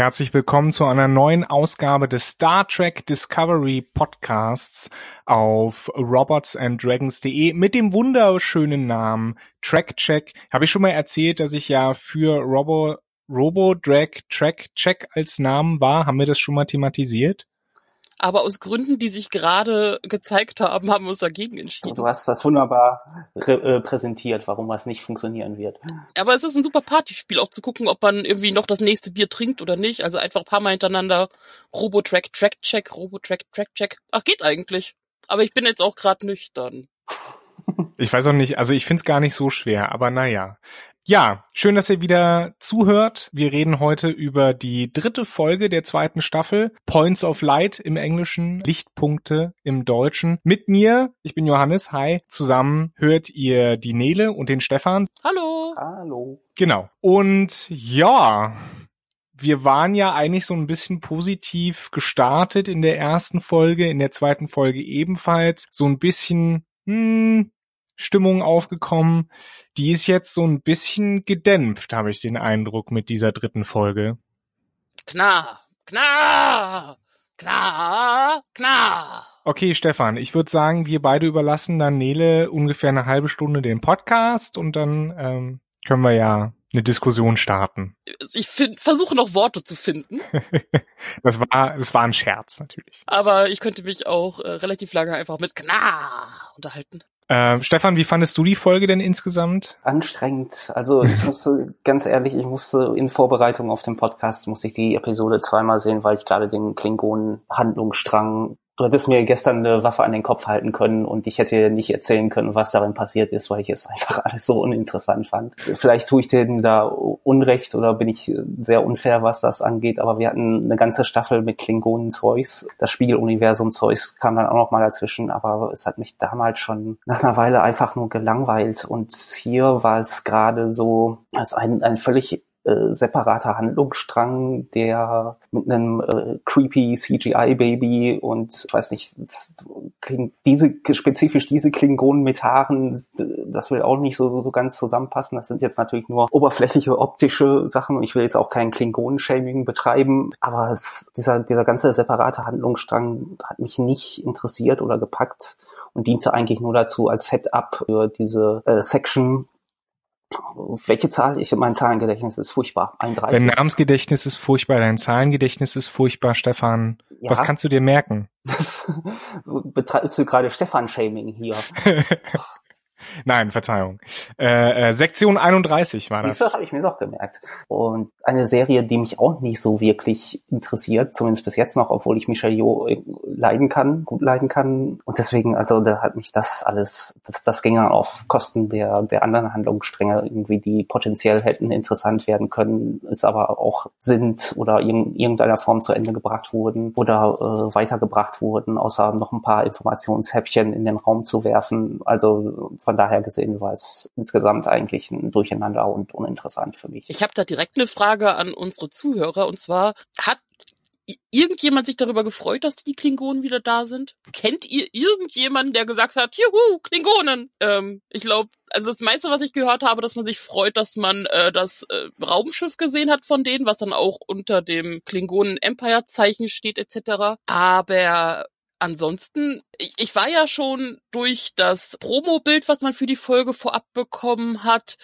Herzlich willkommen zu einer neuen Ausgabe des Star Trek Discovery Podcasts auf robotsanddragons.de mit dem wunderschönen Namen Track Check. Habe ich schon mal erzählt, dass ich ja für Robo Robo Drag Track Check als Namen war? Haben wir das schon mal thematisiert? Aber aus Gründen, die sich gerade gezeigt haben, haben wir uns dagegen entschieden. Du hast das wunderbar äh, präsentiert, warum was nicht funktionieren wird. Aber es ist ein super Partyspiel, auch zu gucken, ob man irgendwie noch das nächste Bier trinkt oder nicht. Also einfach ein paar Mal hintereinander Robotrack, Track Check, Robotrack, Track Check. Ach, geht eigentlich. Aber ich bin jetzt auch gerade nüchtern. Ich weiß auch nicht, also ich find's gar nicht so schwer, aber naja. Ja, schön, dass ihr wieder zuhört. Wir reden heute über die dritte Folge der zweiten Staffel, Points of Light im Englischen, Lichtpunkte im Deutschen. Mit mir, ich bin Johannes, hi, zusammen hört ihr die Nele und den Stefan. Hallo. Hallo. Genau. Und ja, wir waren ja eigentlich so ein bisschen positiv gestartet in der ersten Folge, in der zweiten Folge ebenfalls. So ein bisschen, hm, Stimmung aufgekommen. Die ist jetzt so ein bisschen gedämpft, habe ich den Eindruck mit dieser dritten Folge. Knar, knar, knar, knar. Okay, Stefan, ich würde sagen, wir beide überlassen dann Nele ungefähr eine halbe Stunde den Podcast und dann ähm, können wir ja eine Diskussion starten. Ich find, versuche noch Worte zu finden. das war, das war ein Scherz natürlich. Aber ich könnte mich auch äh, relativ lange einfach mit Knar unterhalten. Äh, Stefan, wie fandest du die Folge denn insgesamt? Anstrengend. Also ich musste, ganz ehrlich, ich musste in Vorbereitung auf den Podcast, musste ich die Episode zweimal sehen, weil ich gerade den Klingonen-Handlungsstrang Du hättest mir gestern eine Waffe an den Kopf halten können und ich hätte nicht erzählen können, was darin passiert ist, weil ich es einfach alles so uninteressant fand. Vielleicht tue ich denen da Unrecht oder bin ich sehr unfair, was das angeht, aber wir hatten eine ganze Staffel mit Klingonen Zeus. Das Spiegeluniversum Zeus kam dann auch noch mal dazwischen, aber es hat mich damals schon nach einer Weile einfach nur gelangweilt und hier war es gerade so, als ein, ein völlig äh, separater Handlungsstrang, der mit einem äh, creepy CGI-Baby und ich weiß nicht, diese spezifisch diese Klingonen mit Haaren, das will auch nicht so, so ganz zusammenpassen. Das sind jetzt natürlich nur oberflächliche optische Sachen und ich will jetzt auch kein Klingonen-Shaming betreiben, aber es, dieser, dieser ganze separate Handlungsstrang hat mich nicht interessiert oder gepackt und diente eigentlich nur dazu als Setup für diese äh, Section, welche Zahl? Ich mein Zahlengedächtnis ist furchtbar. 31. Dein Namensgedächtnis ist furchtbar, dein Zahlengedächtnis ist furchtbar, Stefan. Ja. Was kannst du dir merken? Betreibst du gerade Stefan-Shaming hier? Nein, Verzeihung. Äh, äh, Sektion 31 war das. Das habe ich mir doch gemerkt. Und eine Serie, die mich auch nicht so wirklich interessiert, zumindest bis jetzt noch, obwohl ich Michel Jo äh, leiden kann, gut leiden kann. Und deswegen, also da hat mich das alles, das, das ging dann auf Kosten der, der anderen Handlungsstränge irgendwie, die potenziell hätten interessant werden können, es aber auch sind oder in irgendeiner Form zu Ende gebracht wurden oder äh, weitergebracht wurden, außer noch ein paar Informationshäppchen in den Raum zu werfen. Also von daher gesehen war es insgesamt eigentlich ein Durcheinander und uninteressant für mich. Ich habe da direkt eine Frage an unsere Zuhörer und zwar hat irgendjemand sich darüber gefreut, dass die Klingonen wieder da sind? Kennt ihr irgendjemanden, der gesagt hat, juhu, Klingonen? Ähm, ich glaube, also das meiste, was ich gehört habe, dass man sich freut, dass man äh, das äh, Raumschiff gesehen hat von denen, was dann auch unter dem Klingonen Empire Zeichen steht etc. Aber ansonsten, ich, war ja schon durch das Promo-Bild, was man für die Folge vorab bekommen hat,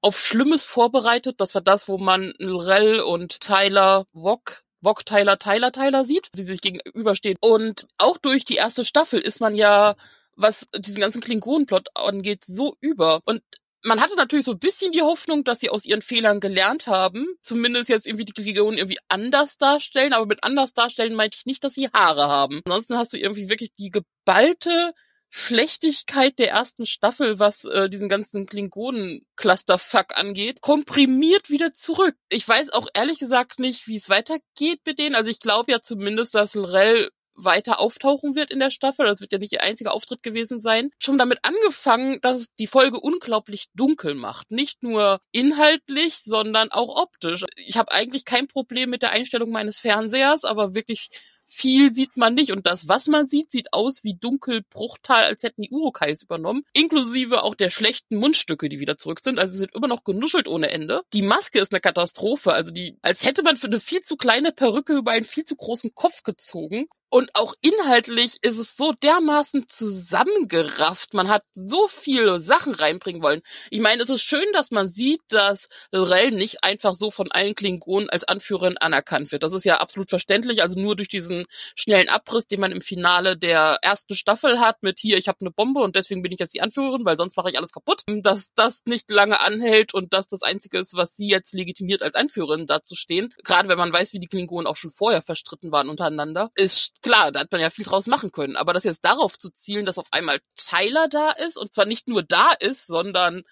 auf Schlimmes vorbereitet. Das war das, wo man Lrell und Tyler Wok Wok Tyler Tyler Tyler sieht, wie sie sich gegenüberstehen. Und auch durch die erste Staffel ist man ja, was diesen ganzen Klingonenplot angeht, so über. Und man hatte natürlich so ein bisschen die Hoffnung, dass sie aus ihren Fehlern gelernt haben. Zumindest jetzt irgendwie die Klingonen irgendwie anders darstellen. Aber mit anders darstellen meinte ich nicht, dass sie Haare haben. Ansonsten hast du irgendwie wirklich die geballte Schlechtigkeit der ersten Staffel, was äh, diesen ganzen Klingonen-Clusterfuck angeht, komprimiert wieder zurück. Ich weiß auch ehrlich gesagt nicht, wie es weitergeht mit denen. Also ich glaube ja zumindest, dass Lrell weiter auftauchen wird in der Staffel. Das wird ja nicht ihr einziger Auftritt gewesen sein. Schon damit angefangen, dass es die Folge unglaublich dunkel macht. Nicht nur inhaltlich, sondern auch optisch. Ich habe eigentlich kein Problem mit der Einstellung meines Fernsehers, aber wirklich viel sieht man nicht. Und das, was man sieht, sieht aus wie Dunkelbruchtal, als hätten die Urukais übernommen. Inklusive auch der schlechten Mundstücke, die wieder zurück sind. Also es wird immer noch genuschelt ohne Ende. Die Maske ist eine Katastrophe. Also die, als hätte man für eine viel zu kleine Perücke über einen viel zu großen Kopf gezogen. Und auch inhaltlich ist es so dermaßen zusammengerafft. Man hat so viele Sachen reinbringen wollen. Ich meine, es ist schön, dass man sieht, dass Lorel nicht einfach so von allen Klingonen als Anführerin anerkannt wird. Das ist ja absolut verständlich. Also nur durch diesen schnellen Abriss, den man im Finale der ersten Staffel hat, mit hier, ich habe eine Bombe und deswegen bin ich jetzt die Anführerin, weil sonst mache ich alles kaputt. Dass das nicht lange anhält und dass das Einzige ist, was sie jetzt legitimiert als Anführerin dazustehen. Gerade wenn man weiß, wie die Klingonen auch schon vorher verstritten waren untereinander, ist klar, da hat man ja viel draus machen können. Aber das jetzt darauf zu zielen, dass auf einmal Tyler da ist und zwar nicht nur da ist, sondern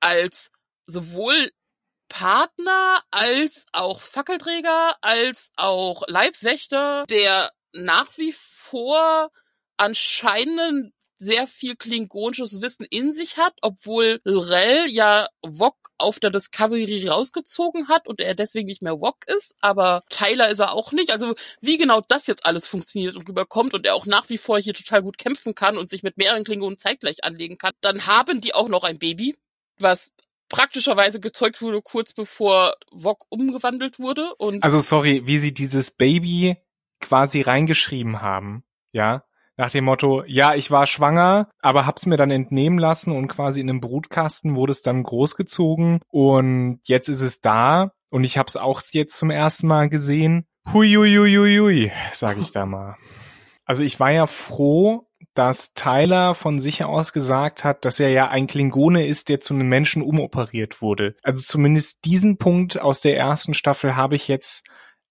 als sowohl Partner als auch Fackelträger als auch Leibwächter, der nach wie vor anscheinend sehr viel klingonisches Wissen in sich hat, obwohl Lorel ja Wok auf der Discovery rausgezogen hat und er deswegen nicht mehr Wok ist, aber Tyler ist er auch nicht. Also wie genau das jetzt alles funktioniert und rüberkommt und er auch nach wie vor hier total gut kämpfen kann und sich mit mehreren Klingonen zeitgleich anlegen kann, dann haben die auch noch ein Baby, was praktischerweise gezeugt wurde kurz bevor Wok umgewandelt wurde und Also sorry, wie sie dieses Baby quasi reingeschrieben haben, ja? Nach dem Motto, ja, ich war schwanger, aber hab's mir dann entnehmen lassen und quasi in einem Brutkasten wurde es dann großgezogen und jetzt ist es da und ich hab's auch jetzt zum ersten Mal gesehen. Hui, hui, hui, hui, hui sag ich da mal. Also ich war ja froh, dass Tyler von sich aus gesagt hat, dass er ja ein Klingone ist, der zu einem Menschen umoperiert wurde. Also zumindest diesen Punkt aus der ersten Staffel habe ich jetzt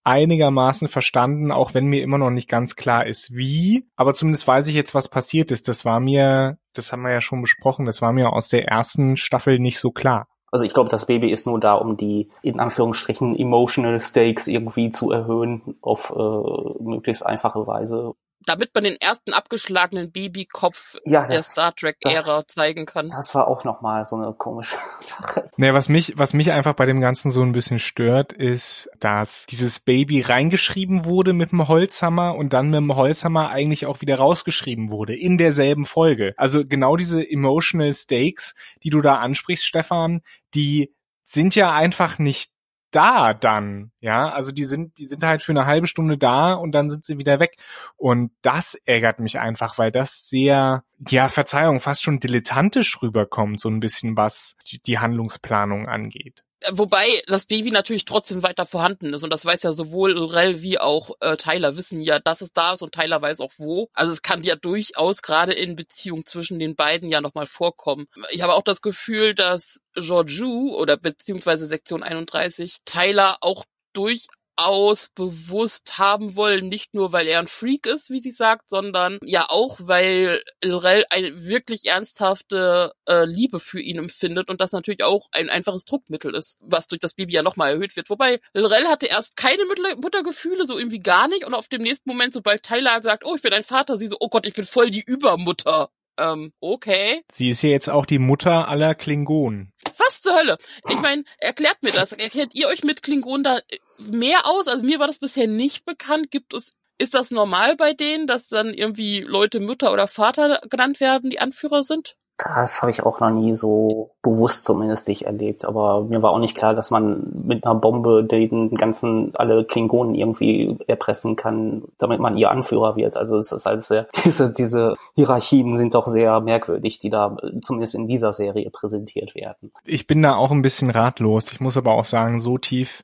einigermaßen verstanden, auch wenn mir immer noch nicht ganz klar ist, wie. Aber zumindest weiß ich jetzt, was passiert ist. Das war mir, das haben wir ja schon besprochen, das war mir aus der ersten Staffel nicht so klar. Also ich glaube, das Baby ist nur da, um die in Anführungsstrichen emotional stakes irgendwie zu erhöhen auf äh, möglichst einfache Weise damit man den ersten abgeschlagenen Babykopf ja, das, der Star Trek-Ära zeigen kann. Das war auch nochmal so eine komische Sache. Nee, was mich, was mich einfach bei dem Ganzen so ein bisschen stört, ist, dass dieses Baby reingeschrieben wurde mit dem Holzhammer und dann mit dem Holzhammer eigentlich auch wieder rausgeschrieben wurde in derselben Folge. Also genau diese emotional stakes, die du da ansprichst, Stefan, die sind ja einfach nicht da dann, ja, also die sind, die sind halt für eine halbe Stunde da und dann sind sie wieder weg. Und das ärgert mich einfach, weil das sehr, ja, Verzeihung, fast schon dilettantisch rüberkommt, so ein bisschen was die Handlungsplanung angeht wobei das Baby natürlich trotzdem weiter vorhanden ist und das weiß ja sowohl Rel wie auch äh, Tyler wissen ja, dass es da ist und Tyler weiß auch wo. Also es kann ja durchaus gerade in Beziehung zwischen den beiden ja nochmal vorkommen. Ich habe auch das Gefühl, dass Georgiou oder beziehungsweise Sektion 31 Tyler auch durch aus bewusst haben wollen, nicht nur weil er ein Freak ist, wie sie sagt, sondern ja auch, weil Lorel eine wirklich ernsthafte äh, Liebe für ihn empfindet und das natürlich auch ein einfaches Druckmittel ist, was durch das Baby ja nochmal erhöht wird. Wobei Lorel hatte erst keine Muttergefühle, so irgendwie gar nicht und auf dem nächsten Moment, sobald Tyler sagt, oh, ich bin ein Vater, sie so, oh Gott, ich bin voll die Übermutter. Ähm, okay. Sie ist ja jetzt auch die Mutter aller Klingonen. Was zur Hölle? Ich meine, erklärt mir das. Erklärt ihr euch mit Klingonen da mehr aus? Also mir war das bisher nicht bekannt. Gibt es, ist das normal bei denen, dass dann irgendwie Leute Mutter oder Vater genannt werden, die Anführer sind? Das habe ich auch noch nie so bewusst zumindest nicht erlebt. Aber mir war auch nicht klar, dass man mit einer Bombe den ganzen, alle Klingonen irgendwie erpressen kann, damit man ihr Anführer wird. Also es ist halt sehr, diese, diese Hierarchien sind doch sehr merkwürdig, die da zumindest in dieser Serie präsentiert werden. Ich bin da auch ein bisschen ratlos. Ich muss aber auch sagen, so tief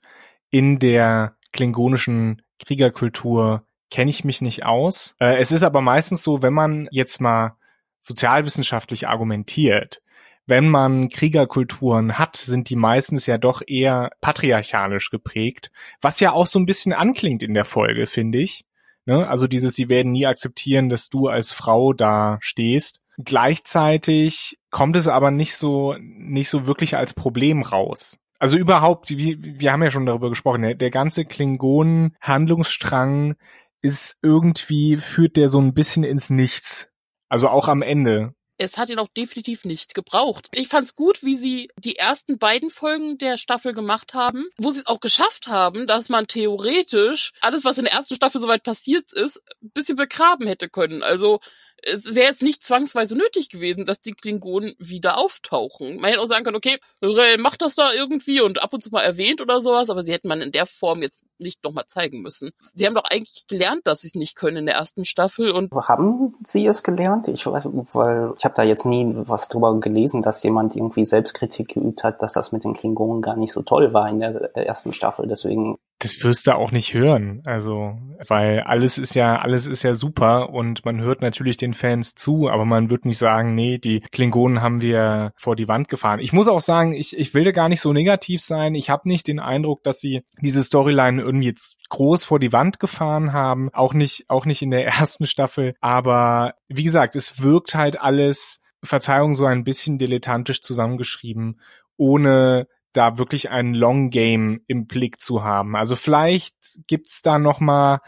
in der klingonischen Kriegerkultur kenne ich mich nicht aus. Äh, es ist aber meistens so, wenn man jetzt mal sozialwissenschaftlich argumentiert, wenn man Kriegerkulturen hat, sind die meistens ja doch eher patriarchalisch geprägt, was ja auch so ein bisschen anklingt in der Folge, finde ich. Ne? Also dieses, sie werden nie akzeptieren, dass du als Frau da stehst. Gleichzeitig kommt es aber nicht so, nicht so wirklich als Problem raus. Also überhaupt, wir, wir haben ja schon darüber gesprochen, der, der ganze Klingonen-Handlungsstrang ist irgendwie, führt der so ein bisschen ins Nichts. Also auch am Ende. es hat ihn auch definitiv nicht gebraucht. Ich fand's gut, wie sie die ersten beiden Folgen der Staffel gemacht haben, wo sie es auch geschafft haben, dass man theoretisch alles, was in der ersten Staffel soweit passiert ist, ein bisschen begraben hätte können. Also es wäre jetzt nicht zwangsweise nötig gewesen, dass die Klingonen wieder auftauchen. Man hätte auch sagen können, okay, Rel macht das da irgendwie und ab und zu mal erwähnt oder sowas, aber sie hätten man in der Form jetzt nicht nochmal zeigen müssen. Sie haben doch eigentlich gelernt, dass sie es nicht können in der ersten Staffel und haben sie es gelernt? Ich weiß, weil ich habe da jetzt nie was drüber gelesen, dass jemand irgendwie Selbstkritik geübt hat, dass das mit den Klingonen gar nicht so toll war in der ersten Staffel. Deswegen das wirst du auch nicht hören, also weil alles ist ja alles ist ja super und man hört natürlich den Fans zu, aber man wird nicht sagen, nee, die Klingonen haben wir vor die Wand gefahren. Ich muss auch sagen, ich ich will da gar nicht so negativ sein. Ich habe nicht den Eindruck, dass sie diese Storyline irgendwie jetzt groß vor die Wand gefahren haben, auch nicht auch nicht in der ersten Staffel, aber wie gesagt, es wirkt halt alles Verzeihung so ein bisschen dilettantisch zusammengeschrieben, ohne da wirklich ein Long Game im Blick zu haben. Also vielleicht gibt's da noch mal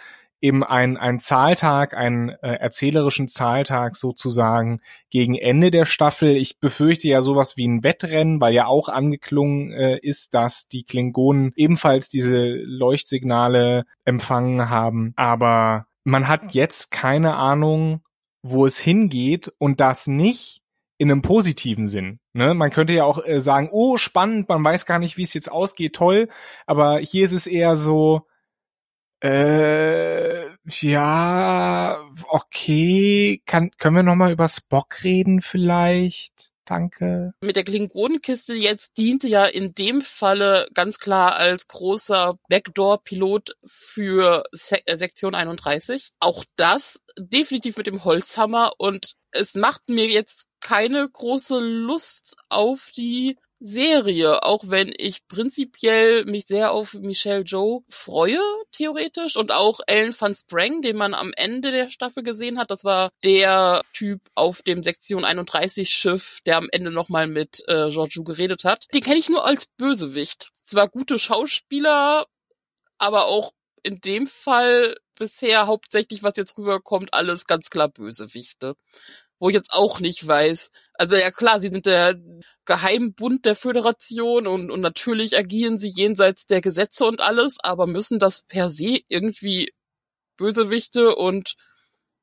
eben ein, ein Zahltag, einen äh, erzählerischen Zahltag sozusagen gegen Ende der Staffel. Ich befürchte ja sowas wie ein Wettrennen, weil ja auch angeklungen äh, ist, dass die Klingonen ebenfalls diese Leuchtsignale empfangen haben. Aber man hat jetzt keine Ahnung, wo es hingeht und das nicht in einem positiven Sinn. Ne? Man könnte ja auch äh, sagen, oh, spannend, man weiß gar nicht, wie es jetzt ausgeht, toll. Aber hier ist es eher so, äh, ja, okay, kann, können wir noch mal über Spock reden vielleicht? Danke. Mit der Klingonenkiste jetzt diente ja in dem Falle ganz klar als großer Backdoor-Pilot für Se äh, Sektion 31. Auch das definitiv mit dem Holzhammer und es macht mir jetzt keine große Lust auf die Serie, auch wenn ich prinzipiell mich sehr auf Michelle Joe freue, theoretisch, und auch Ellen van Sprang, den man am Ende der Staffel gesehen hat. Das war der Typ auf dem Sektion 31 Schiff, der am Ende nochmal mit äh, Giorgio geredet hat. Den kenne ich nur als Bösewicht. Zwar gute Schauspieler, aber auch in dem Fall bisher hauptsächlich, was jetzt rüberkommt, alles ganz klar Bösewichte wo ich jetzt auch nicht weiß. Also ja klar, sie sind der Geheimbund der Föderation und, und natürlich agieren sie jenseits der Gesetze und alles, aber müssen das per se irgendwie Bösewichte und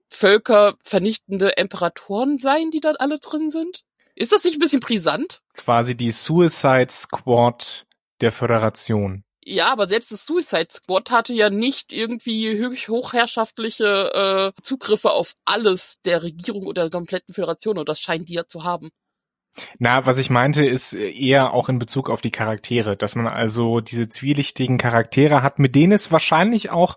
völkervernichtende Imperatoren sein, die da alle drin sind? Ist das nicht ein bisschen brisant? Quasi die Suicide Squad der Föderation. Ja, aber selbst das Suicide Squad hatte ja nicht irgendwie hochherrschaftliche äh, Zugriffe auf alles der Regierung oder der kompletten Föderation und das scheinen die ja zu haben. Na, was ich meinte, ist eher auch in Bezug auf die Charaktere, dass man also diese zwielichtigen Charaktere hat, mit denen es wahrscheinlich auch,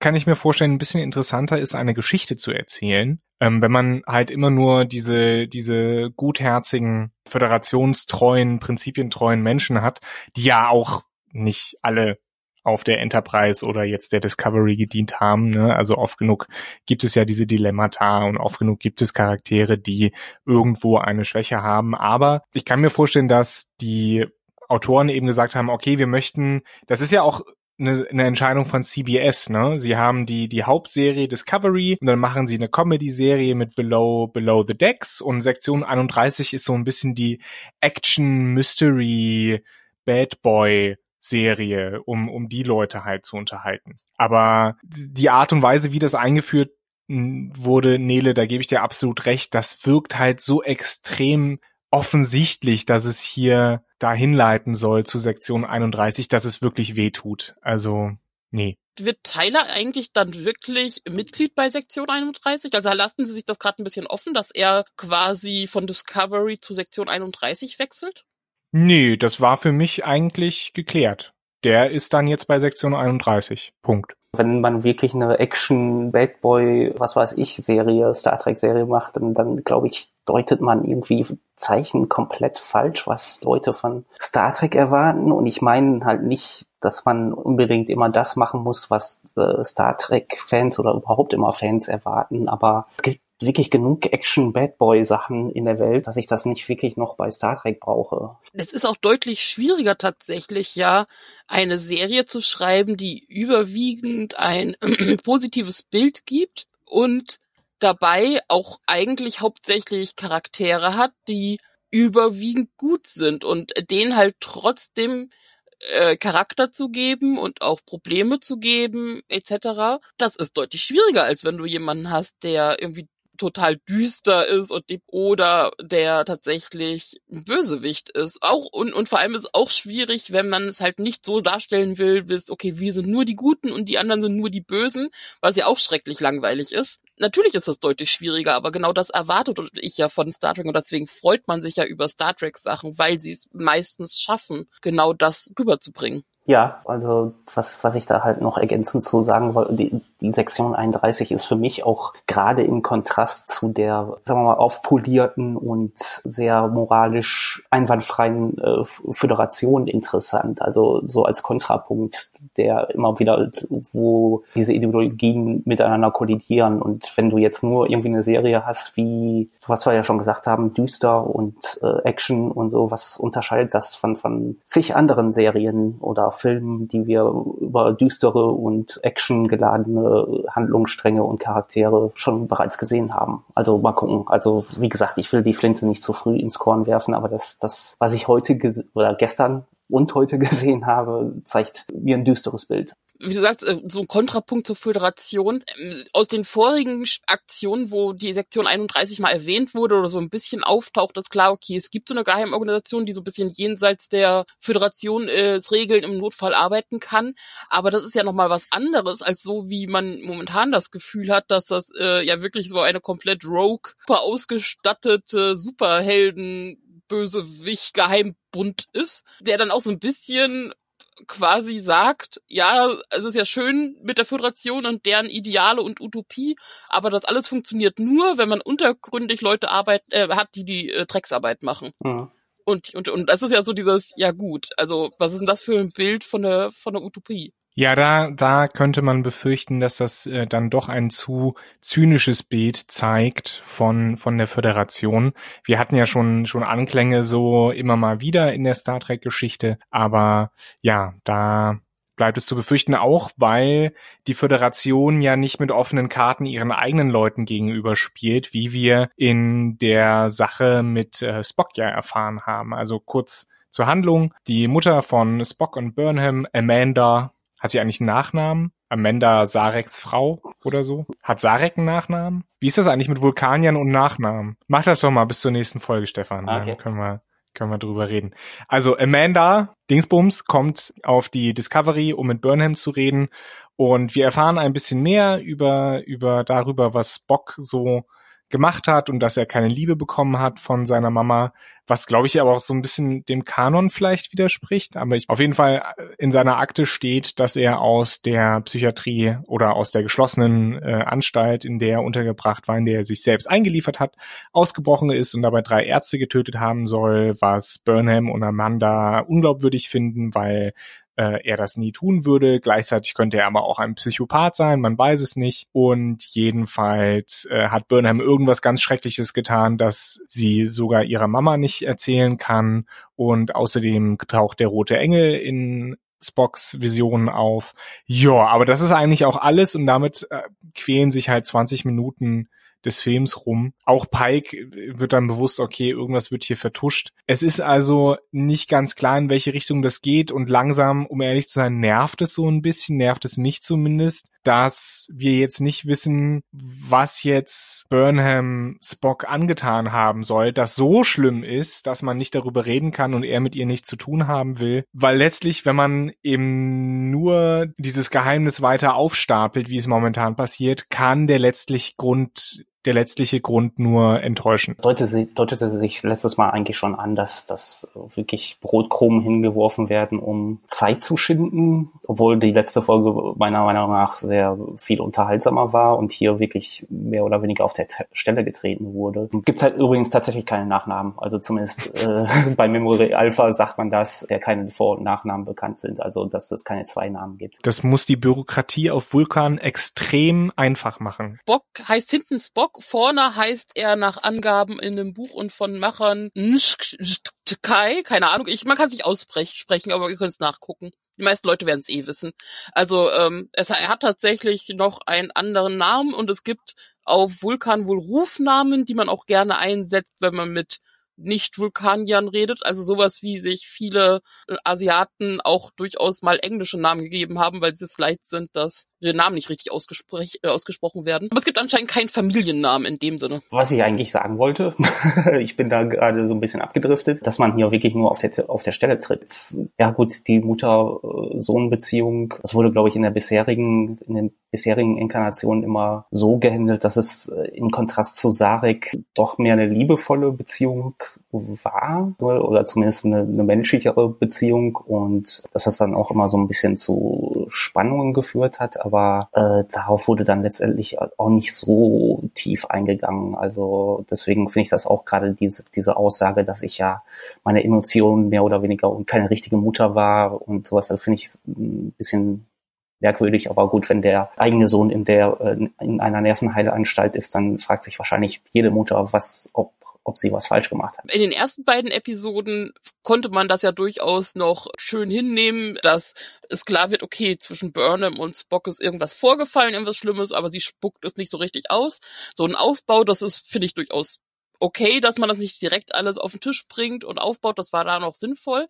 kann ich mir vorstellen, ein bisschen interessanter ist, eine Geschichte zu erzählen. Ähm, wenn man halt immer nur diese, diese gutherzigen, föderationstreuen, prinzipientreuen Menschen hat, die ja auch nicht alle auf der Enterprise oder jetzt der Discovery gedient haben. Ne? Also oft genug gibt es ja diese Dilemmata und oft genug gibt es Charaktere, die irgendwo eine Schwäche haben. Aber ich kann mir vorstellen, dass die Autoren eben gesagt haben, okay, wir möchten, das ist ja auch eine, eine Entscheidung von CBS, ne? Sie haben die die Hauptserie Discovery und dann machen sie eine Comedy-Serie mit Below Below the Decks und Sektion 31 ist so ein bisschen die Action Mystery Bad Boy Serie, um, um die Leute halt zu unterhalten. Aber die Art und Weise, wie das eingeführt wurde, Nele, da gebe ich dir absolut recht, das wirkt halt so extrem offensichtlich, dass es hier dahin leiten soll zu Sektion 31, dass es wirklich weh tut. Also, nee. Wird Tyler eigentlich dann wirklich Mitglied bei Sektion 31? Also lassen Sie sich das gerade ein bisschen offen, dass er quasi von Discovery zu Sektion 31 wechselt? Nee, das war für mich eigentlich geklärt. Der ist dann jetzt bei Sektion 31. Punkt. Wenn man wirklich eine Action Bad Boy, was weiß ich, Serie, Star Trek Serie macht, dann, dann glaube ich, deutet man irgendwie Zeichen komplett falsch, was Leute von Star Trek erwarten. Und ich meine halt nicht, dass man unbedingt immer das machen muss, was äh, Star Trek Fans oder überhaupt immer Fans erwarten. Aber es gibt wirklich genug Action-Bad-Boy-Sachen in der Welt, dass ich das nicht wirklich noch bei Star Trek brauche. Es ist auch deutlich schwieriger tatsächlich, ja, eine Serie zu schreiben, die überwiegend ein positives Bild gibt und dabei auch eigentlich hauptsächlich Charaktere hat, die überwiegend gut sind und denen halt trotzdem äh, Charakter zu geben und auch Probleme zu geben etc. Das ist deutlich schwieriger, als wenn du jemanden hast, der irgendwie total düster ist und die, oder der tatsächlich ein Bösewicht ist. Auch und, und vor allem ist es auch schwierig, wenn man es halt nicht so darstellen will, bis okay, wir sind nur die Guten und die anderen sind nur die Bösen, was ja auch schrecklich langweilig ist. Natürlich ist das deutlich schwieriger, aber genau das erwartet ich ja von Star Trek und deswegen freut man sich ja über Star Trek Sachen, weil sie es meistens schaffen, genau das rüberzubringen. Ja, also was, was ich da halt noch ergänzend zu sagen wollte, die, die Sektion 31 ist für mich auch gerade im Kontrast zu der, sagen wir mal, aufpolierten und sehr moralisch einwandfreien äh, Föderation interessant. Also so als Kontrapunkt, der immer wieder, wo diese Ideologien miteinander kollidieren. Und wenn du jetzt nur irgendwie eine Serie hast, wie, was wir ja schon gesagt haben, düster und äh, Action und so, was unterscheidet das von, von zig anderen Serien oder Filmen, die wir über düstere und actiongeladene Handlungsstränge und Charaktere schon bereits gesehen haben. Also mal gucken. Also wie gesagt, ich will die Flinte nicht zu früh ins Korn werfen, aber das, das was ich heute oder gestern und heute gesehen habe, zeigt mir ein düsteres Bild. Wie du sagst, äh, so ein Kontrapunkt zur Föderation. Ähm, aus den vorigen Aktionen, wo die Sektion 31 mal erwähnt wurde oder so ein bisschen auftaucht, ist klar, okay, es gibt so eine Geheimorganisation, die so ein bisschen jenseits der Föderation äh, Regeln im Notfall arbeiten kann. Aber das ist ja nochmal was anderes, als so, wie man momentan das Gefühl hat, dass das äh, ja wirklich so eine komplett rogue, super ausgestattete Superhelden Bösewicht Geheimbund ist, der dann auch so ein bisschen quasi sagt, ja, es ist ja schön mit der Föderation und deren Ideale und Utopie, aber das alles funktioniert nur, wenn man untergründig Leute arbeit, äh, hat, die die äh, Drecksarbeit machen. Mhm. Und, und, und das ist ja so dieses, ja gut, also was ist denn das für ein Bild von der, von der Utopie? Ja, da, da könnte man befürchten, dass das äh, dann doch ein zu zynisches Bild zeigt von, von der Föderation. Wir hatten ja schon, schon Anklänge so immer mal wieder in der Star Trek Geschichte, aber ja, da bleibt es zu befürchten, auch weil die Föderation ja nicht mit offenen Karten ihren eigenen Leuten gegenüber spielt, wie wir in der Sache mit äh, Spock ja erfahren haben. Also kurz zur Handlung. Die Mutter von Spock und Burnham, Amanda, hat sie eigentlich einen Nachnamen? Amanda Sareks Frau oder so? Hat Sarek einen Nachnamen? Wie ist das eigentlich mit Vulkaniern und Nachnamen? Mach das doch mal bis zur nächsten Folge, Stefan. Okay. Dann können wir, können wir drüber reden. Also Amanda Dingsbums kommt auf die Discovery, um mit Burnham zu reden. Und wir erfahren ein bisschen mehr über, über darüber, was Spock so gemacht hat und dass er keine Liebe bekommen hat von seiner Mama, was glaube ich aber auch so ein bisschen dem Kanon vielleicht widerspricht, aber ich, auf jeden Fall äh, in seiner Akte steht, dass er aus der Psychiatrie oder aus der geschlossenen äh, Anstalt, in der er untergebracht war, in der er sich selbst eingeliefert hat, ausgebrochen ist und dabei drei Ärzte getötet haben soll, was Burnham und Amanda unglaubwürdig finden, weil äh, er das nie tun würde. Gleichzeitig könnte er aber auch ein Psychopath sein, man weiß es nicht. Und jedenfalls äh, hat Burnham irgendwas ganz Schreckliches getan, das sie sogar ihrer Mama nicht erzählen kann. Und außerdem taucht der rote Engel in Spocks Visionen auf. Ja, aber das ist eigentlich auch alles und damit äh, quälen sich halt 20 Minuten des Films rum. Auch Pike wird dann bewusst, okay, irgendwas wird hier vertuscht. Es ist also nicht ganz klar, in welche Richtung das geht und langsam, um ehrlich zu sein, nervt es so ein bisschen, nervt es mich zumindest, dass wir jetzt nicht wissen, was jetzt Burnham Spock angetan haben soll, das so schlimm ist, dass man nicht darüber reden kann und er mit ihr nichts zu tun haben will. Weil letztlich, wenn man eben nur dieses Geheimnis weiter aufstapelt, wie es momentan passiert, kann der letztlich Grund der letztliche Grund nur enttäuschen. Deutete, deutete sich letztes Mal eigentlich schon an, dass, dass wirklich Brotkrumen hingeworfen werden, um Zeit zu schinden, obwohl die letzte Folge meiner Meinung nach sehr viel unterhaltsamer war und hier wirklich mehr oder weniger auf der Stelle getreten wurde. Gibt halt übrigens tatsächlich keine Nachnamen. Also zumindest äh, bei Memory Alpha sagt man das, der keine Vor- und Nachnamen bekannt sind, also dass es keine zwei Namen gibt. Das muss die Bürokratie auf Vulkan extrem einfach machen. Spock heißt hinten Spock. Vorne heißt er nach Angaben in dem Buch und von Machern Nschkai, keine Ahnung, ich, man kann sich aussprechen, aber ihr könnt es nachgucken. Die meisten Leute werden es eh wissen. Also ähm, es, er hat tatsächlich noch einen anderen Namen und es gibt auf Vulkan wohl Rufnamen, die man auch gerne einsetzt, wenn man mit nicht-Vulkaniern redet, also sowas wie sich viele äh, Asiaten auch durchaus mal englische Namen gegeben haben, weil sie es leid sind, dass ihre Namen nicht richtig äh, ausgesprochen werden. Aber es gibt anscheinend keinen Familiennamen in dem Sinne. Was ich eigentlich sagen wollte, ich bin da gerade so ein bisschen abgedriftet, dass man hier wirklich nur auf der, auf der Stelle tritt. Ja gut, die Mutter-Sohn-Beziehung, das wurde, glaube ich, in der bisherigen, in den bisherigen Inkarnationen immer so gehandelt, dass es äh, im Kontrast zu Sarek doch mehr eine liebevolle Beziehung war oder zumindest eine, eine menschlichere Beziehung und dass das dann auch immer so ein bisschen zu Spannungen geführt hat, aber äh, darauf wurde dann letztendlich auch nicht so tief eingegangen. Also deswegen finde ich das auch gerade diese, diese Aussage, dass ich ja meine Emotionen mehr oder weniger und keine richtige Mutter war und sowas, also finde ich ein bisschen merkwürdig, aber gut, wenn der eigene Sohn in der äh, in einer Nervenheileanstalt ist, dann fragt sich wahrscheinlich jede Mutter, was ob ob sie was falsch gemacht hat. In den ersten beiden Episoden konnte man das ja durchaus noch schön hinnehmen, dass es klar wird, okay, zwischen Burnham und Spock ist irgendwas vorgefallen, irgendwas Schlimmes, aber sie spuckt es nicht so richtig aus. So ein Aufbau, das ist, finde ich, durchaus okay, dass man das nicht direkt alles auf den Tisch bringt und aufbaut, das war da noch sinnvoll.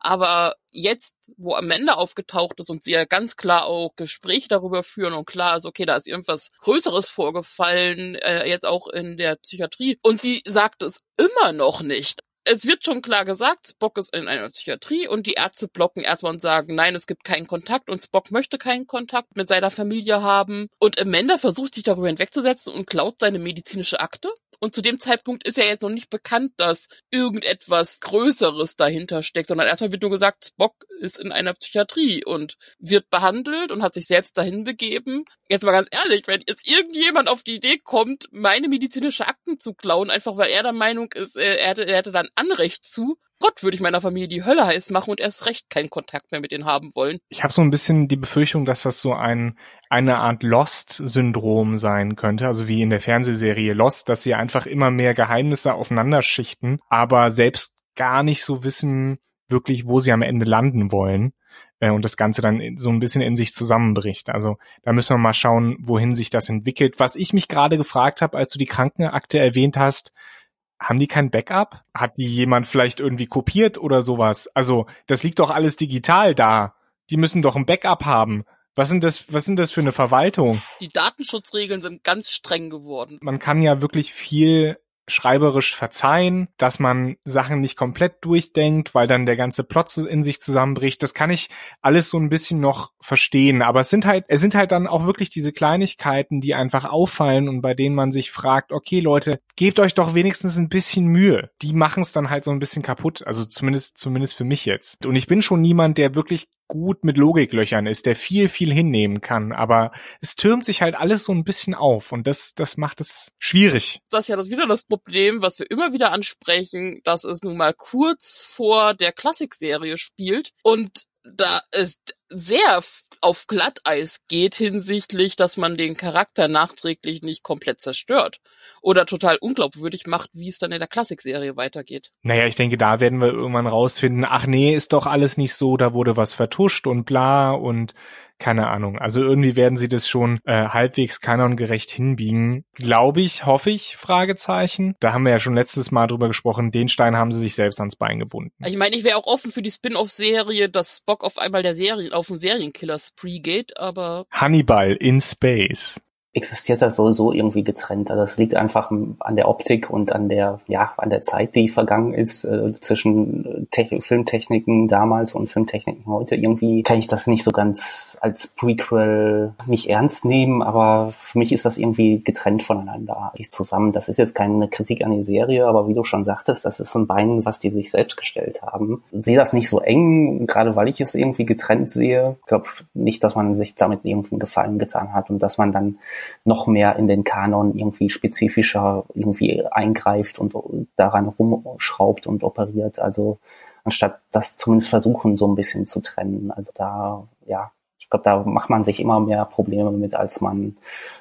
Aber jetzt, wo Amanda aufgetaucht ist und sie ja ganz klar auch Gespräche darüber führen und klar ist, okay, da ist irgendwas Größeres vorgefallen, äh, jetzt auch in der Psychiatrie. Und sie sagt es immer noch nicht. Es wird schon klar gesagt, Spock ist in einer Psychiatrie und die Ärzte blocken erstmal und sagen, nein, es gibt keinen Kontakt und Spock möchte keinen Kontakt mit seiner Familie haben. Und Amanda versucht sich darüber hinwegzusetzen und klaut seine medizinische Akte und zu dem Zeitpunkt ist ja jetzt noch nicht bekannt, dass irgendetwas Größeres dahinter steckt, sondern erstmal wird nur gesagt, Spock ist in einer Psychiatrie und wird behandelt und hat sich selbst dahin begeben. Jetzt mal ganz ehrlich, wenn jetzt irgendjemand auf die Idee kommt, meine medizinische Akten zu klauen, einfach weil er der Meinung ist, er hätte, er hätte dann Anrecht zu, Gott würde ich meiner Familie die Hölle heiß machen und erst recht keinen Kontakt mehr mit denen haben wollen. Ich habe so ein bisschen die Befürchtung, dass das so ein eine Art Lost-Syndrom sein könnte, also wie in der Fernsehserie Lost, dass sie einfach immer mehr Geheimnisse aufeinander schichten, aber selbst gar nicht so wissen wirklich, wo sie am Ende landen wollen äh, und das Ganze dann so ein bisschen in sich zusammenbricht. Also da müssen wir mal schauen, wohin sich das entwickelt. Was ich mich gerade gefragt habe, als du die Krankenakte erwähnt hast, haben die kein Backup? Hat die jemand vielleicht irgendwie kopiert oder sowas? Also, das liegt doch alles digital da. Die müssen doch ein Backup haben. Was sind das, was sind das für eine Verwaltung? Die Datenschutzregeln sind ganz streng geworden. Man kann ja wirklich viel schreiberisch verzeihen, dass man Sachen nicht komplett durchdenkt, weil dann der ganze Plot in sich zusammenbricht. Das kann ich alles so ein bisschen noch verstehen, aber es sind halt, es sind halt dann auch wirklich diese Kleinigkeiten, die einfach auffallen und bei denen man sich fragt, okay Leute, gebt euch doch wenigstens ein bisschen Mühe. Die machen es dann halt so ein bisschen kaputt, also zumindest zumindest für mich jetzt. Und ich bin schon niemand, der wirklich gut mit Logiklöchern ist, der viel, viel hinnehmen kann. Aber es türmt sich halt alles so ein bisschen auf und das, das macht es schwierig. Das ist ja das wieder das Problem, was wir immer wieder ansprechen, dass es nun mal kurz vor der Klassikserie spielt und da ist sehr auf Glatteis geht hinsichtlich, dass man den Charakter nachträglich nicht komplett zerstört oder total unglaubwürdig macht, wie es dann in der Klassikserie weitergeht. Naja, ich denke, da werden wir irgendwann rausfinden, ach nee, ist doch alles nicht so, da wurde was vertuscht und bla und keine Ahnung. Also irgendwie werden sie das schon äh, halbwegs kanongerecht hinbiegen. Glaube ich, hoffe ich, Fragezeichen. Da haben wir ja schon letztes Mal drüber gesprochen, den Stein haben sie sich selbst ans Bein gebunden. Ich meine, ich wäre auch offen für die Spin-off-Serie, dass Spock auf einmal der Serien, auf den Serienkiller-Spree geht, aber... Hannibal in Space existiert das sowieso irgendwie getrennt. Also das liegt einfach an der Optik und an der, ja, an der Zeit, die vergangen ist äh, zwischen Te Filmtechniken damals und Filmtechniken heute. Irgendwie kann ich das nicht so ganz als Prequel nicht ernst nehmen, aber für mich ist das irgendwie getrennt voneinander zusammen. Das ist jetzt keine Kritik an die Serie, aber wie du schon sagtest, das ist ein Bein, was die sich selbst gestellt haben. Ich sehe das nicht so eng, gerade weil ich es irgendwie getrennt sehe. Ich glaube nicht, dass man sich damit irgendwie einen Gefallen getan hat und dass man dann noch mehr in den Kanon irgendwie spezifischer irgendwie eingreift und daran rumschraubt und operiert. Also anstatt das zumindest versuchen, so ein bisschen zu trennen. Also da, ja, ich glaube, da macht man sich immer mehr Probleme mit, als man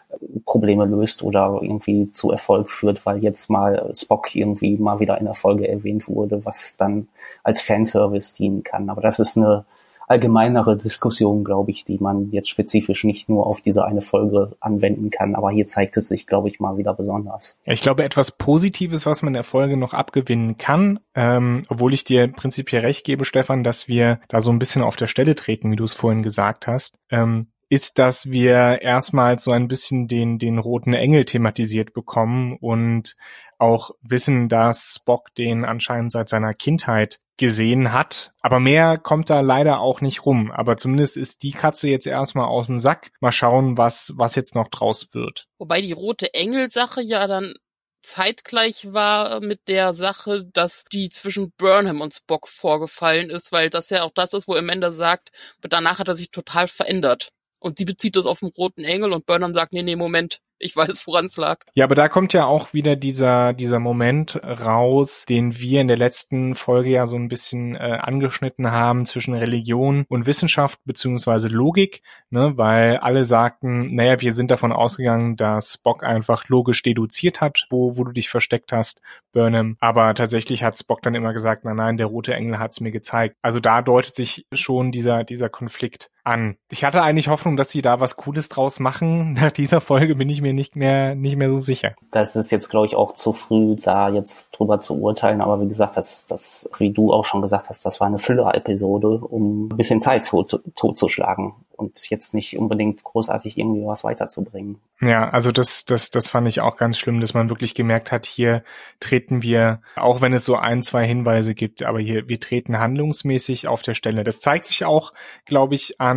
äh, Probleme löst oder irgendwie zu Erfolg führt, weil jetzt mal Spock irgendwie mal wieder in der Folge erwähnt wurde, was dann als Fanservice dienen kann. Aber das ist eine allgemeinere Diskussion, glaube ich, die man jetzt spezifisch nicht nur auf diese eine Folge anwenden kann. Aber hier zeigt es sich, glaube ich, mal wieder besonders. Ich glaube, etwas Positives, was man der Folge noch abgewinnen kann, ähm, obwohl ich dir prinzipiell recht gebe, Stefan, dass wir da so ein bisschen auf der Stelle treten, wie du es vorhin gesagt hast. Ähm, ist, dass wir erstmal so ein bisschen den, den roten Engel thematisiert bekommen und auch wissen, dass Spock den anscheinend seit seiner Kindheit gesehen hat. Aber mehr kommt da leider auch nicht rum. Aber zumindest ist die Katze jetzt erstmal aus dem Sack. Mal schauen, was, was jetzt noch draus wird. Wobei die rote Engel-Sache ja dann zeitgleich war mit der Sache, dass die zwischen Burnham und Spock vorgefallen ist, weil das ja auch das ist, wo Amanda sagt, danach hat er sich total verändert. Und sie bezieht das auf den roten Engel und Burnham sagt, nee, nee, Moment, ich weiß, woran es lag. Ja, aber da kommt ja auch wieder dieser, dieser Moment raus, den wir in der letzten Folge ja so ein bisschen äh, angeschnitten haben zwischen Religion und Wissenschaft beziehungsweise Logik, ne, weil alle sagten, naja, wir sind davon ausgegangen, dass Spock einfach logisch deduziert hat, wo, wo du dich versteckt hast, Burnham. Aber tatsächlich hat Spock dann immer gesagt, nein, nein, der rote Engel hat es mir gezeigt. Also da deutet sich schon dieser, dieser Konflikt an. Ich hatte eigentlich Hoffnung, dass sie da was Cooles draus machen. Nach dieser Folge bin ich mir nicht mehr, nicht mehr so sicher. Das ist jetzt, glaube ich, auch zu früh, da jetzt drüber zu urteilen. Aber wie gesagt, das, das, wie du auch schon gesagt hast, das war eine Füller-Episode, um ein bisschen Zeit tot, totzuschlagen und jetzt nicht unbedingt großartig irgendwie was weiterzubringen. Ja, also das, das, das fand ich auch ganz schlimm, dass man wirklich gemerkt hat, hier treten wir, auch wenn es so ein, zwei Hinweise gibt, aber hier, wir treten handlungsmäßig auf der Stelle. Das zeigt sich auch, glaube ich, an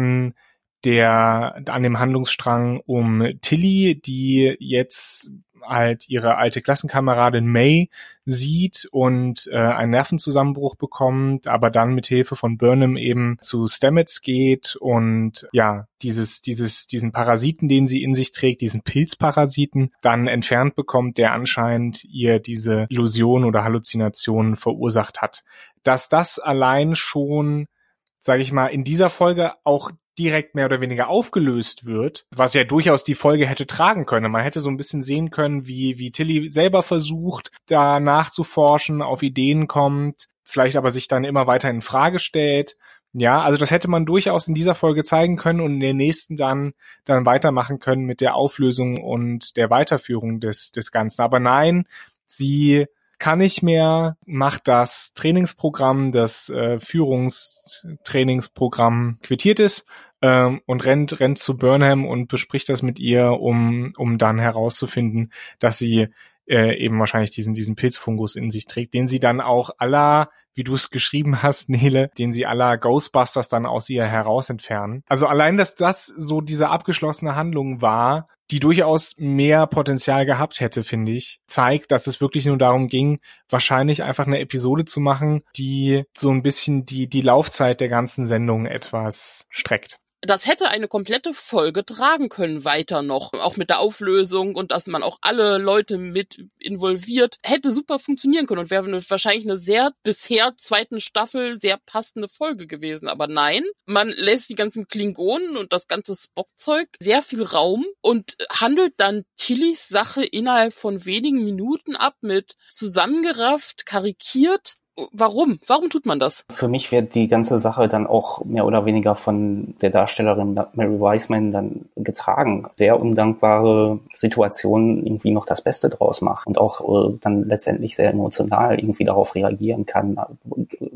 der, an dem Handlungsstrang um Tilly, die jetzt halt ihre alte Klassenkameradin May sieht und äh, einen Nervenzusammenbruch bekommt, aber dann mit Hilfe von Burnham eben zu Stamets geht und ja, dieses, dieses, diesen Parasiten, den sie in sich trägt, diesen Pilzparasiten, dann entfernt bekommt, der anscheinend ihr diese Illusion oder Halluzination verursacht hat. Dass das allein schon sage ich mal, in dieser Folge auch direkt mehr oder weniger aufgelöst wird, was ja durchaus die Folge hätte tragen können. Man hätte so ein bisschen sehen können, wie, wie Tilly selber versucht, da nachzuforschen, auf Ideen kommt, vielleicht aber sich dann immer weiter in Frage stellt. Ja, also das hätte man durchaus in dieser Folge zeigen können und in der nächsten dann, dann weitermachen können mit der Auflösung und der Weiterführung des, des Ganzen. Aber nein, sie kann nicht mehr, macht das Trainingsprogramm, das äh, Führungstrainingsprogramm quittiert ist ähm, und rennt, rennt zu Burnham und bespricht das mit ihr, um, um dann herauszufinden, dass sie äh, eben wahrscheinlich diesen, diesen Pilzfungus in sich trägt, den sie dann auch aller, wie du es geschrieben hast, Nele, den sie aller Ghostbusters dann aus ihr heraus entfernen. Also allein, dass das so diese abgeschlossene Handlung war, die durchaus mehr Potenzial gehabt hätte, finde ich, zeigt, dass es wirklich nur darum ging, wahrscheinlich einfach eine Episode zu machen, die so ein bisschen die, die Laufzeit der ganzen Sendung etwas streckt das hätte eine komplette Folge tragen können weiter noch, auch mit der Auflösung und dass man auch alle Leute mit involviert, hätte super funktionieren können und wäre wahrscheinlich eine sehr bisher zweiten Staffel sehr passende Folge gewesen. Aber nein, man lässt die ganzen Klingonen und das ganze Spock-Zeug sehr viel Raum und handelt dann Tillys Sache innerhalb von wenigen Minuten ab mit zusammengerafft, karikiert warum? Warum tut man das? Für mich wird die ganze Sache dann auch mehr oder weniger von der Darstellerin Mary Wiseman dann getragen. Sehr undankbare Situationen irgendwie noch das Beste draus macht und auch äh, dann letztendlich sehr emotional irgendwie darauf reagieren kann,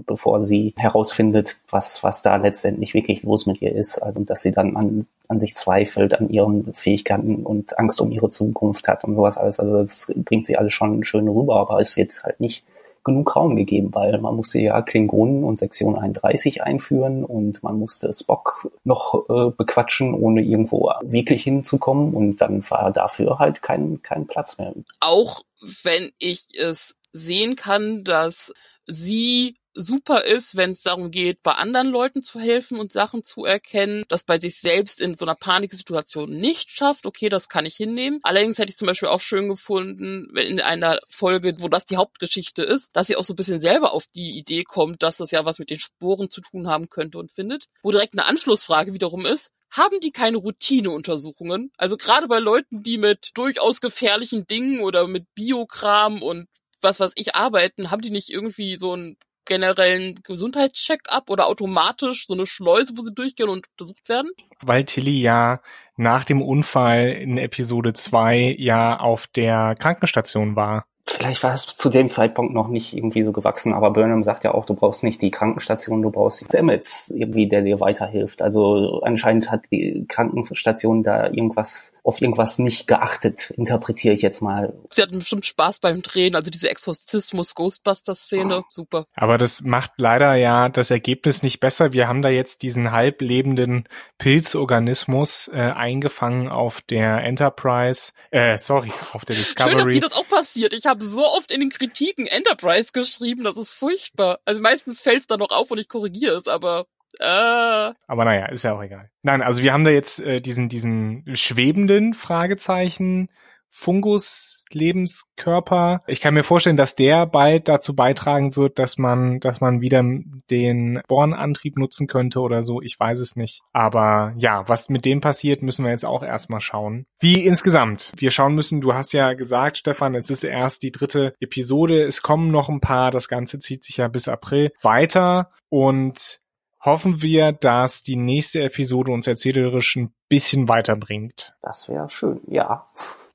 bevor sie herausfindet, was, was da letztendlich wirklich los mit ihr ist. Also, dass sie dann an, an sich zweifelt, an ihren Fähigkeiten und Angst um ihre Zukunft hat und sowas alles. Also, das bringt sie alles schon schön rüber, aber es wird halt nicht genug Raum gegeben, weil man musste ja Klingonen und Sektion 31 einführen und man musste Spock noch äh, bequatschen, ohne irgendwo wirklich hinzukommen und dann war dafür halt kein, kein Platz mehr. Auch wenn ich es sehen kann, dass sie super ist, wenn es darum geht, bei anderen Leuten zu helfen und Sachen zu erkennen, das bei sich selbst in so einer Paniksituation nicht schafft. Okay, das kann ich hinnehmen. Allerdings hätte ich zum Beispiel auch schön gefunden, wenn in einer Folge, wo das die Hauptgeschichte ist, dass sie auch so ein bisschen selber auf die Idee kommt, dass das ja was mit den Sporen zu tun haben könnte und findet. Wo direkt eine Anschlussfrage wiederum ist, haben die keine Routineuntersuchungen? Also gerade bei Leuten, die mit durchaus gefährlichen Dingen oder mit Biokram und was was ich arbeiten, haben die nicht irgendwie so ein generellen Gesundheitscheck-up oder automatisch so eine Schleuse, wo sie durchgehen und untersucht werden? Weil Tilly ja nach dem Unfall in Episode 2 ja auf der Krankenstation war. Vielleicht war es zu dem Zeitpunkt noch nicht irgendwie so gewachsen, aber Burnham sagt ja auch, du brauchst nicht die Krankenstation, du brauchst Stamets irgendwie, der dir weiterhilft. Also anscheinend hat die Krankenstation da irgendwas auf irgendwas nicht geachtet, interpretiere ich jetzt mal. Sie hatten bestimmt Spaß beim Drehen, also diese Exorzismus-Ghostbusters-Szene, oh. super. Aber das macht leider ja das Ergebnis nicht besser. Wir haben da jetzt diesen halblebenden Pilzorganismus äh, eingefangen auf der Enterprise, äh, sorry, auf der Discovery. Schön, dass dir das auch passiert. Ich habe so oft in den Kritiken Enterprise geschrieben, das ist furchtbar. Also meistens fällt es dann noch auf und ich korrigiere es, aber äh. Aber naja, ist ja auch egal. Nein, also wir haben da jetzt äh, diesen, diesen schwebenden Fragezeichen Fungus Lebenskörper. Ich kann mir vorstellen, dass der bald dazu beitragen wird, dass man, dass man wieder den Bornantrieb nutzen könnte oder so. Ich weiß es nicht. Aber ja, was mit dem passiert, müssen wir jetzt auch erstmal schauen. Wie insgesamt wir schauen müssen. Du hast ja gesagt, Stefan, es ist erst die dritte Episode. Es kommen noch ein paar. Das Ganze zieht sich ja bis April weiter und hoffen wir, dass die nächste Episode uns erzählerisch ein bisschen weiterbringt. Das wäre schön, ja.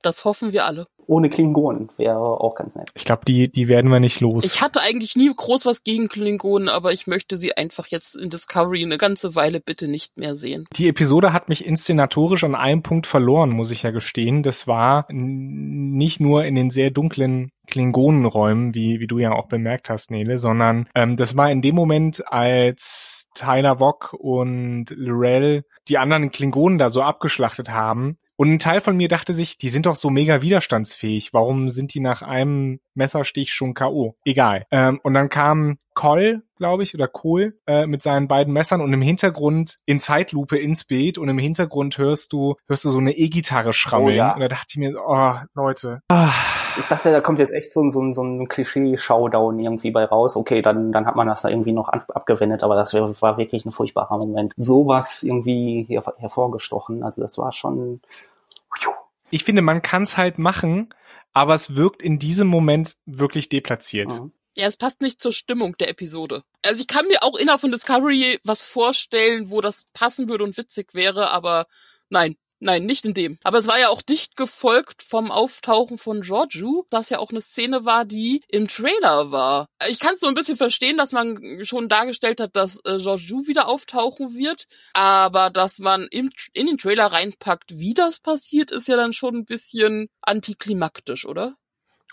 Das hoffen wir alle. Ohne Klingonen wäre auch ganz nett. Ich glaube, die, die werden wir nicht los. Ich hatte eigentlich nie groß was gegen Klingonen, aber ich möchte sie einfach jetzt in Discovery eine ganze Weile bitte nicht mehr sehen. Die Episode hat mich inszenatorisch an einem Punkt verloren, muss ich ja gestehen. Das war nicht nur in den sehr dunklen Klingonenräumen, wie, wie du ja auch bemerkt hast, Nele, sondern ähm, das war in dem Moment, als Tyler Wock und Lorel die anderen Klingonen da so abgeschlachtet haben, und ein Teil von mir dachte sich, die sind doch so mega widerstandsfähig. Warum sind die nach einem Messerstich schon K.O.? Egal. Ähm, und dann kam Cole, glaube ich, oder Cole, äh, mit seinen beiden Messern und im Hintergrund in Zeitlupe ins Bild und im Hintergrund hörst du, hörst du so eine E-Gitarre schrammeln. Oh, ja. Und da dachte ich mir, oh, Leute. Ah. Ich dachte, da kommt jetzt echt so, ein so, ein so ein Klischee-Showdown irgendwie bei raus. Okay, dann, dann hat man das da irgendwie noch ab, abgewendet, aber das war wirklich ein furchtbarer Moment. Sowas irgendwie her, hervorgestochen. Also das war schon ich finde, man kann es halt machen, aber es wirkt in diesem Moment wirklich deplatziert. Mhm. Ja, es passt nicht zur Stimmung der Episode. Also ich kann mir auch innerhalb von Discovery was vorstellen, wo das passen würde und witzig wäre, aber nein, Nein, nicht in dem. Aber es war ja auch dicht gefolgt vom Auftauchen von Giorgio, das ja auch eine Szene war, die im Trailer war. Ich kann es so ein bisschen verstehen, dass man schon dargestellt hat, dass äh, Giorgio wieder auftauchen wird, aber dass man im, in den Trailer reinpackt, wie das passiert, ist ja dann schon ein bisschen antiklimaktisch, oder?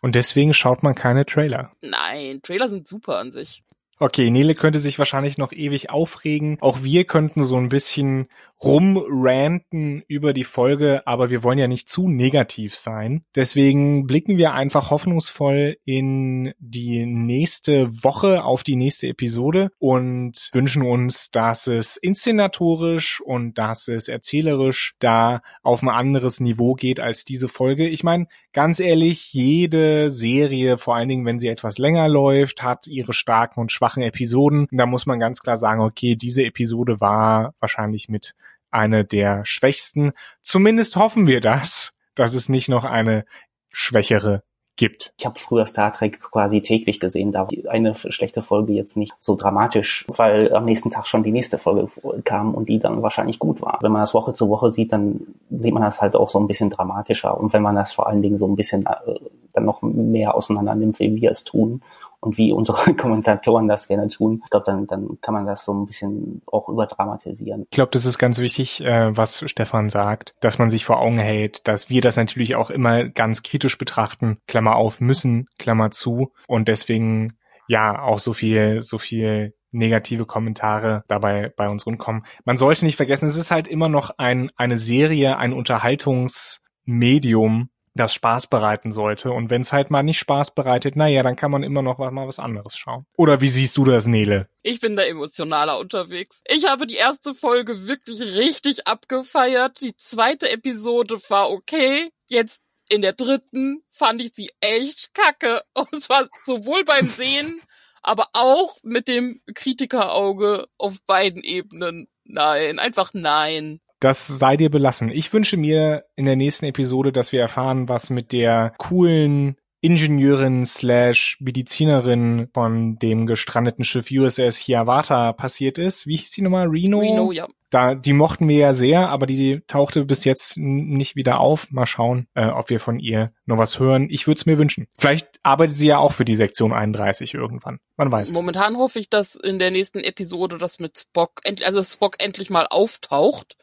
Und deswegen schaut man keine Trailer. Nein, Trailer sind super an sich. Okay, Nele könnte sich wahrscheinlich noch ewig aufregen. Auch wir könnten so ein bisschen rumranten über die Folge, aber wir wollen ja nicht zu negativ sein. Deswegen blicken wir einfach hoffnungsvoll in die nächste Woche auf die nächste Episode und wünschen uns, dass es inszenatorisch und dass es erzählerisch da auf ein anderes Niveau geht als diese Folge. Ich meine, ganz ehrlich, jede Serie, vor allen Dingen wenn sie etwas länger läuft, hat ihre starken und schwachen Episoden. Da muss man ganz klar sagen, okay, diese Episode war wahrscheinlich mit eine der schwächsten. Zumindest hoffen wir das, dass es nicht noch eine schwächere gibt. Ich habe früher Star Trek quasi täglich gesehen, da eine schlechte Folge jetzt nicht so dramatisch, weil am nächsten Tag schon die nächste Folge kam und die dann wahrscheinlich gut war. Wenn man das Woche zu Woche sieht, dann sieht man das halt auch so ein bisschen dramatischer und wenn man das vor allen Dingen so ein bisschen äh, dann noch mehr auseinander nimmt, wie wir es tun und wie unsere Kommentatoren das gerne tun. Ich glaube, dann, dann kann man das so ein bisschen auch überdramatisieren. Ich glaube, das ist ganz wichtig, äh, was Stefan sagt, dass man sich vor Augen hält, dass wir das natürlich auch immer ganz kritisch betrachten, Klammer auf, müssen, Klammer zu und deswegen ja auch so viel, so viel negative Kommentare dabei bei uns rumkommen. Man sollte nicht vergessen, es ist halt immer noch ein, eine Serie, ein Unterhaltungsmedium, das Spaß bereiten sollte. Und wenn es halt mal nicht Spaß bereitet, naja, dann kann man immer noch mal was anderes schauen. Oder wie siehst du das, Nele? Ich bin da emotionaler unterwegs. Ich habe die erste Folge wirklich richtig abgefeiert. Die zweite Episode war okay. Jetzt in der dritten fand ich sie echt kacke. Und zwar sowohl beim Sehen, aber auch mit dem Kritikerauge auf beiden Ebenen. Nein, einfach nein. Das sei dir belassen. Ich wünsche mir in der nächsten Episode, dass wir erfahren, was mit der coolen Ingenieurin slash Medizinerin von dem gestrandeten Schiff USS Hiawatha passiert ist. Wie hieß die nochmal? Reno? Reno, ja. Da, die mochten wir ja sehr, aber die tauchte bis jetzt nicht wieder auf. Mal schauen, äh, ob wir von ihr noch was hören. Ich würde es mir wünschen. Vielleicht arbeitet sie ja auch für die Sektion 31 irgendwann. Man weiß Momentan es. hoffe ich, dass in der nächsten Episode das mit Spock, also Spock endlich mal auftaucht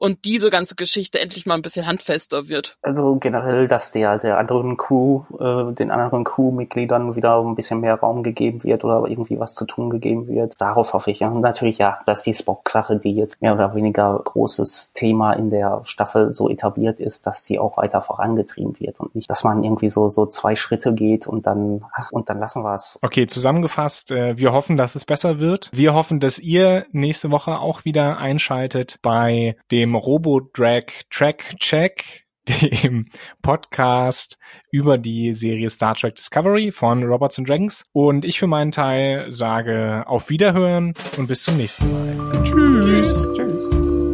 und diese ganze Geschichte endlich mal ein bisschen handfester wird. Also generell, dass der der anderen Crew, äh, den anderen Crewmitgliedern wieder ein bisschen mehr Raum gegeben wird oder irgendwie was zu tun gegeben wird. Darauf hoffe ich. Und natürlich ja, dass die Spock-Sache, die jetzt mehr oder weniger großes Thema in der Staffel so etabliert ist, dass die auch weiter vorangetrieben wird und nicht, dass man irgendwie so so zwei Schritte geht und dann ach, und dann lassen wir es. Okay, zusammengefasst, äh, wir hoffen, dass es besser wird. Wir hoffen, dass ihr nächste Woche auch wieder einschaltet bei dem dem Robo-Drag Track Check, dem Podcast über die Serie Star Trek Discovery von Robots and Dragons. Und ich für meinen Teil sage auf Wiederhören und bis zum nächsten Mal. Tschüss. Tschüss. Tschüss.